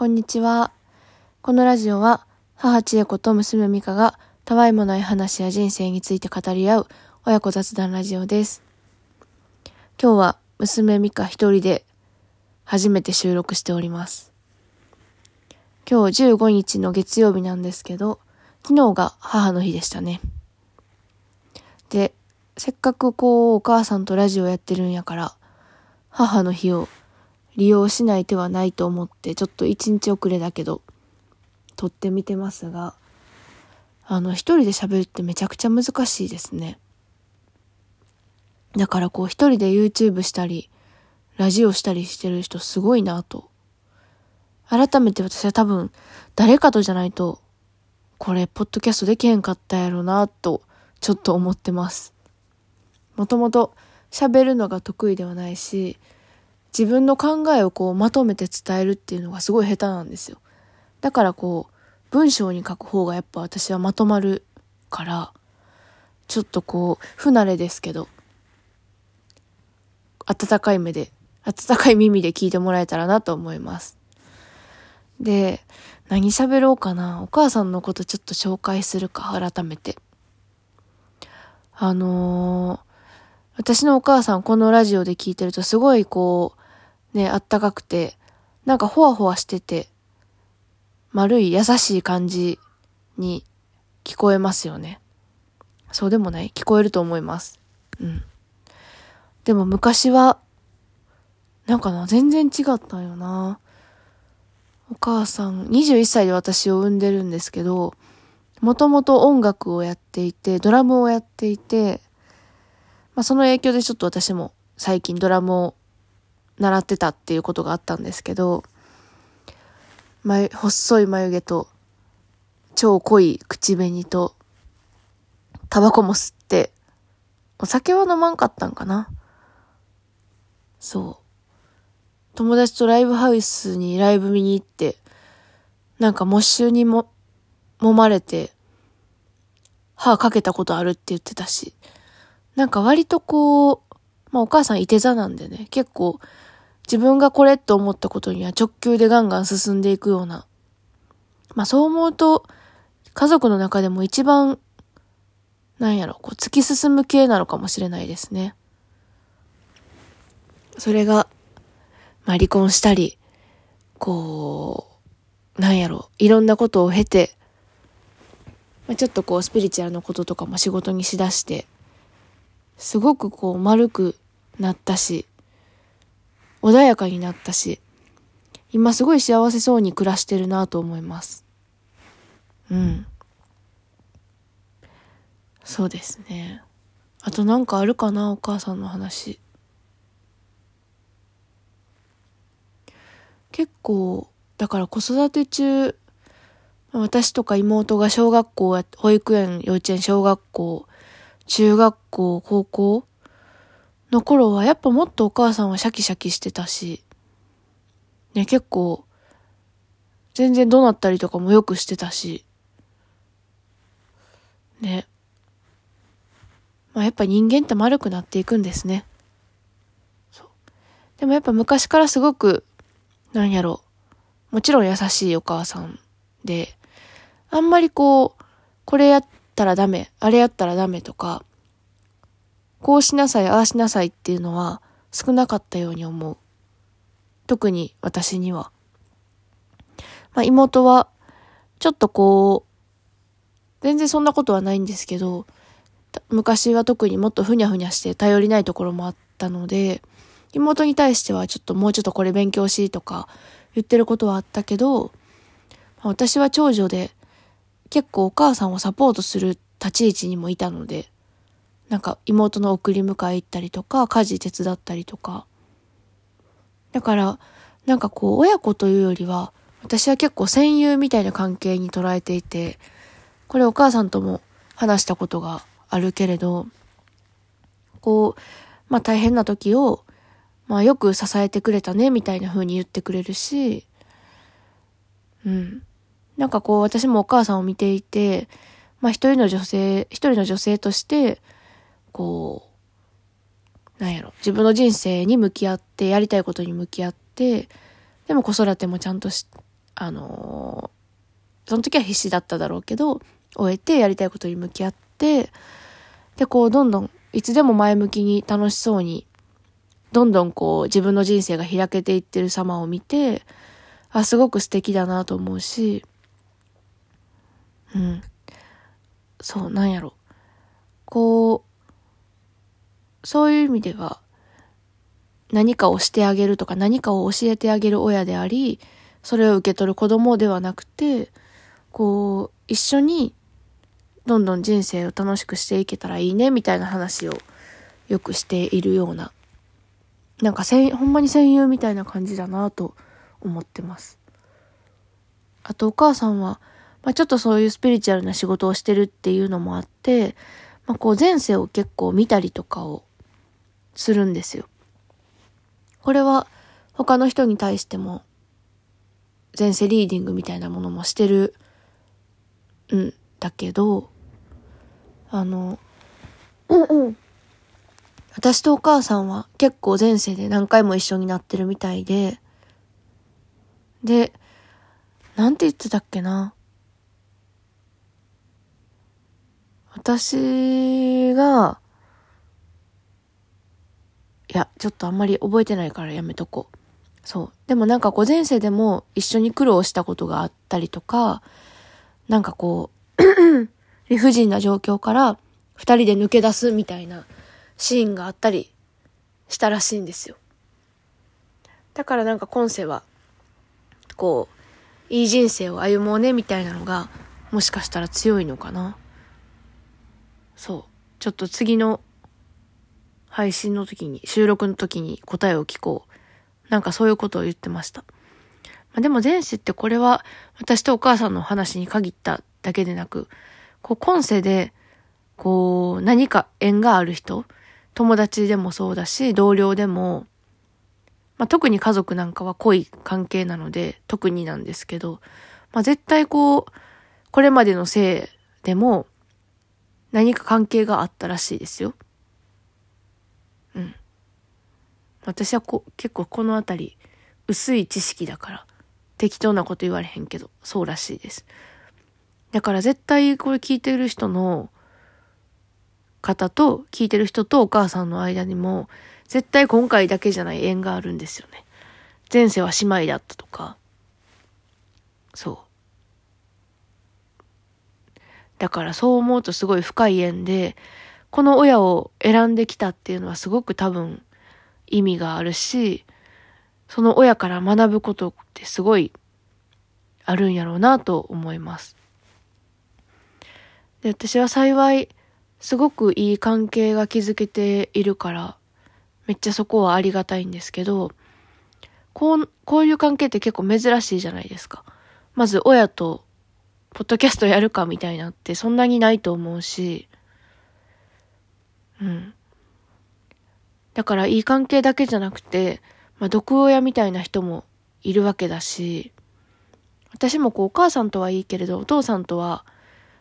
こんにちは。このラジオは、母千恵子と娘美香が、たわいもない話や人生について語り合う、親子雑談ラジオです。今日は、娘美香一人で、初めて収録しております。今日15日の月曜日なんですけど、昨日が母の日でしたね。で、せっかくこう、お母さんとラジオやってるんやから、母の日を利用しない手はないと思って、ちょっと一日遅れだけど、撮ってみてますが、あの、一人で喋るってめちゃくちゃ難しいですね。だからこう、一人で YouTube したり、ラジオしたりしてる人すごいなと。改めて私は多分、誰かとじゃないと、これ、ポッドキャストできへんかったやろな、と、ちょっと思ってます。もともと喋るのが得意ではないし、自分の考えをこうまとめて伝えるっていうのがすごい下手なんですよ。だからこう、文章に書く方がやっぱ私はまとまるから、ちょっとこう、不慣れですけど、温かい目で、温かい耳で聞いてもらえたらなと思います。で、何喋ろうかな？お母さんのことちょっと紹介するか、改めて。あのー私のお母さんこのラジオで聞いてるとすごいこう、ね、あったかくて、なんかほわほわしてて、丸い優しい感じに聞こえますよね。そうでもない聞こえると思います。うん。でも昔は、なんかな、全然違ったよな。お母さん、21歳で私を産んでるんですけど、もともと音楽をやっていて、ドラムをやっていて、まあ、その影響でちょっと私も最近ドラムを習ってたっていうことがあったんですけど、眉、細い眉毛と、超濃い口紅と、タバコも吸って、お酒は飲まんかったんかな。そう。友達とライブハウスにライブ見に行って、なんかモッシュにも、揉まれて、歯かけたことあるって言ってたし、なんか割とこう、まあお母さんいて座なんでね、結構自分がこれって思ったことには直球でガンガン進んでいくような。まあそう思うと、家族の中でも一番、なんやろ、こう突き進む系なのかもしれないですね。それが、まあ離婚したり、こう、なんやろ、いろんなことを経て、まあ、ちょっとこうスピリチュアルのこととかも仕事にしだして、すごくこう丸くなったし、穏やかになったし、今すごい幸せそうに暮らしてるなと思います。うん。そうですね。あとなんかあるかなお母さんの話。結構、だから子育て中、私とか妹が小学校や、保育園、幼稚園、小学校、中学校、高校の頃はやっぱもっとお母さんはシャキシャキしてたし、ね、結構、全然怒鳴ったりとかもよくしてたし、ね。まあやっぱ人間って丸くなっていくんですね。そう。でもやっぱ昔からすごく、なんやろ、もちろん優しいお母さんで、あんまりこう、これやったらダメ、あれやったらダメとか、こうしなさい、ああしなさいっていうのは少なかったように思う。特に私には。まあ妹は、ちょっとこう、全然そんなことはないんですけど、昔は特にもっとふにゃふにゃして頼りないところもあったので、妹に対してはちょっともうちょっとこれ勉強しとか言ってることはあったけど、私は長女で結構お母さんをサポートする立ち位置にもいたので、なんか妹の送り迎え行ったりとか、家事手伝ったりとか。だから、なんかこう親子というよりは、私は結構戦友みたいな関係に捉えていて、これお母さんとも話したことがあるけれど、こう、まあ大変な時を、まあよく支えてくれたね、みたいな風に言ってくれるし、うん。なんかこう私もお母さんを見ていて、まあ一人の女性、一人の女性として、こう、なんやろ、自分の人生に向き合って、やりたいことに向き合って、でも子育てもちゃんとし、あのー、その時は必死だっただろうけど、終えてやりたいことに向き合って、で、こう、どんどん、いつでも前向きに楽しそうに、どんどんこう、自分の人生が開けていってる様を見て、あ、すごく素敵だなと思うし、うん。そう、なんやろ。こう、そういう意味では、何かをしてあげるとか何かを教えてあげる親であり、それを受け取る子供ではなくて、こう、一緒にどんどん人生を楽しくしていけたらいいね、みたいな話をよくしているような、なんかせん、ほんまに戦友みたいな感じだなと思ってます。あとお母さんは、まあ、ちょっとそういうスピリチュアルな仕事をしてるっていうのもあって、まあ、こう前世を結構見たりとかをするんですよ。これは他の人に対しても前世リーディングみたいなものもしてるんだけど、あの、私とお母さんは結構前世で何回も一緒になってるみたいで、で、なんて言ってたっけな。私が、いや、ちょっとあんまり覚えてないからやめとこう。そう。でもなんかこう前世でも一緒に苦労したことがあったりとか、なんかこう 理不尽な状況から二人で抜け出すみたいなシーンがあったりしたらしいんですよ。だからなんか今世は、こう、いい人生を歩もうねみたいなのが、もしかしたら強いのかな。そう。ちょっと次の配信の時に、収録の時に答えを聞こう。なんかそういうことを言ってました。まあ、でも前世ってこれは私とお母さんの話に限っただけでなく、こう今世で、こう何か縁がある人、友達でもそうだし、同僚でも、まあ、特に家族なんかは濃い関係なので、特になんですけど、まあ、絶対こう、これまでのせいでも、何か関係があったらしいですよ。うん。私はこ結構このあたり薄い知識だから適当なこと言われへんけどそうらしいです。だから絶対これ聞いてる人の方と聞いてる人とお母さんの間にも絶対今回だけじゃない縁があるんですよね。前世は姉妹だったとか。そう。だからそう思うとすごい深い縁で、この親を選んできたっていうのはすごく多分意味があるし、その親から学ぶことってすごいあるんやろうなと思います。で、私は幸い、すごくいい関係が築けているから、めっちゃそこはありがたいんですけど、こう、こういう関係って結構珍しいじゃないですか。まず親と、ポッドキャストやるかみたいなってそんなにないと思うし、うん。だからいい関係だけじゃなくて、まあ、毒親みたいな人もいるわけだし、私もこうお母さんとはいいけれど、お父さんとは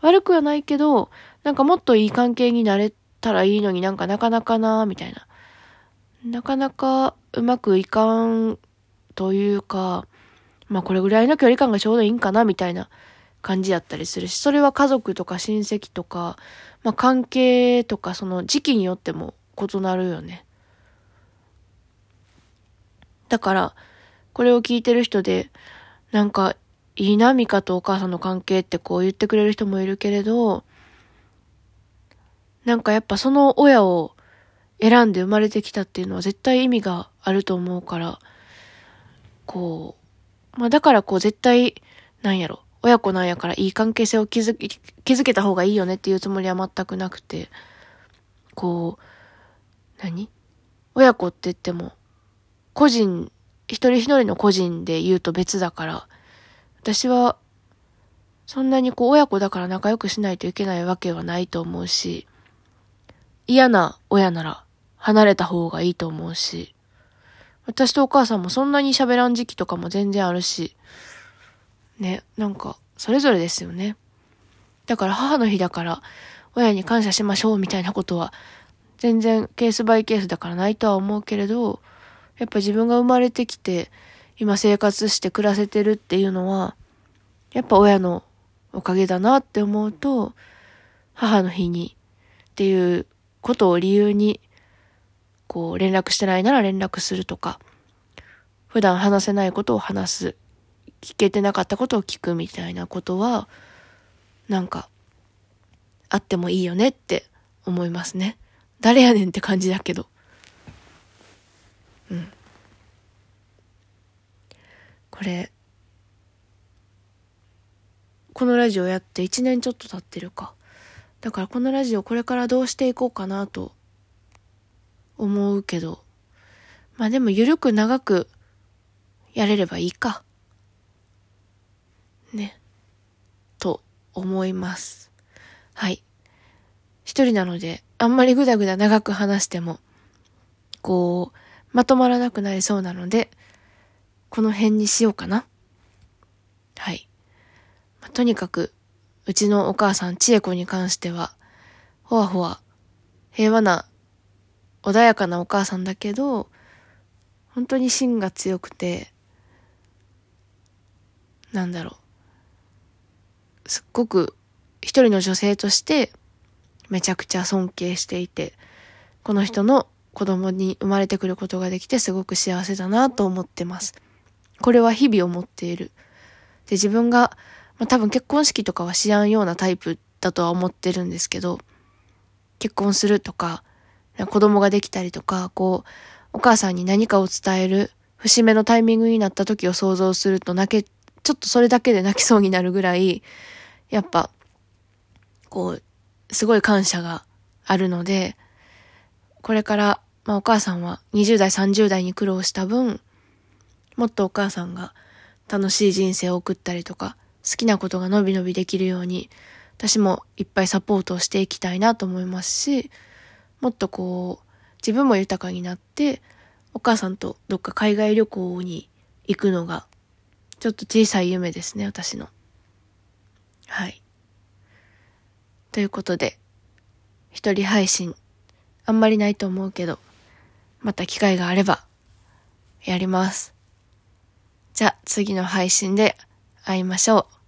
悪くはないけど、なんかもっといい関係になれたらいいのになんかなかなかな、みたいな。なかなかうまくいかんというか、まあこれぐらいの距離感がちょうどいいんかな、みたいな感じやったりするし、それは家族とか親戚とか、まあ関係とかその時期によっても異なるよね。だから、これを聞いてる人で、なんか、いいな、ミカとお母さんの関係ってこう言ってくれる人もいるけれど、なんかやっぱその親を選んで生まれてきたっていうのは絶対意味があると思うから、こう、まあだからこう絶対、なんやろ、親子なんやからいい関係性を築築けた方がいいよねっていうつもりは全くなくて、こう、何？親子って言っても、個人、一人一人の個人で言うと別だから、私は、そんなにこう親子だから仲良くしないといけないわけはないと思うし、嫌な親なら離れた方がいいと思うし、私とお母さんもそんなに喋らん時期とかも全然あるし、ね、なんか、それぞれですよね。だから母の日だから親に感謝しましょうみたいなことは全然ケースバイケースだからないとは思うけれど、やっぱ自分が生まれてきて、今生活して暮らせてるっていうのは、やっぱ親のおかげだなって思うと、母の日にっていうことを理由に、こう連絡してないなら連絡するとか、普段話せないことを話す、聞けてなかったことを聞くみたいなことは、なんか、あってもいいよねって思いますね。誰やねんって感じだけど。うん。これ、このラジオやって1年ちょっと経ってるか。だからこのラジオこれからどうしていこうかなと思うけど。まあでもゆるく長くやれればいいか。ね。と思います。はい。一人なので、あんまりぐだぐだ長く話しても、こう、まとまらなくなりそうなので、この辺にしようかな。はい。まあ、とにかく、うちのお母さん、千恵子に関しては、ほわほわ、平和な、穏やかなお母さんだけど、本当に芯が強くて、なんだろう。すっごく一人の女性としてめちゃくちゃ尊敬していて、この人の子供に生まれてくることができてすごく幸せだなと思ってます。これは日々思っている。で、自分が、まあ、多分結婚式とかはしやんようなタイプだとは思ってるんですけど、結婚するとか、子供ができたりとか、こう、お母さんに何かを伝える節目のタイミングになった時を想像すると泣け、ちょっとそれだけで泣きそうになるぐらい、やっぱ、こう、すごい感謝があるので、これから、まあお母さんは20代、30代に苦労した分、もっとお母さんが楽しい人生を送ったりとか、好きなことが伸び伸びできるように、私もいっぱいサポートをしていきたいなと思いますし、もっとこう、自分も豊かになって、お母さんとどっか海外旅行に行くのが、ちょっと小さい夢ですね、私の。はい。ということで、一人配信、あんまりないと思うけど、また機会があれば、やります。じゃあ次の配信で会いましょう。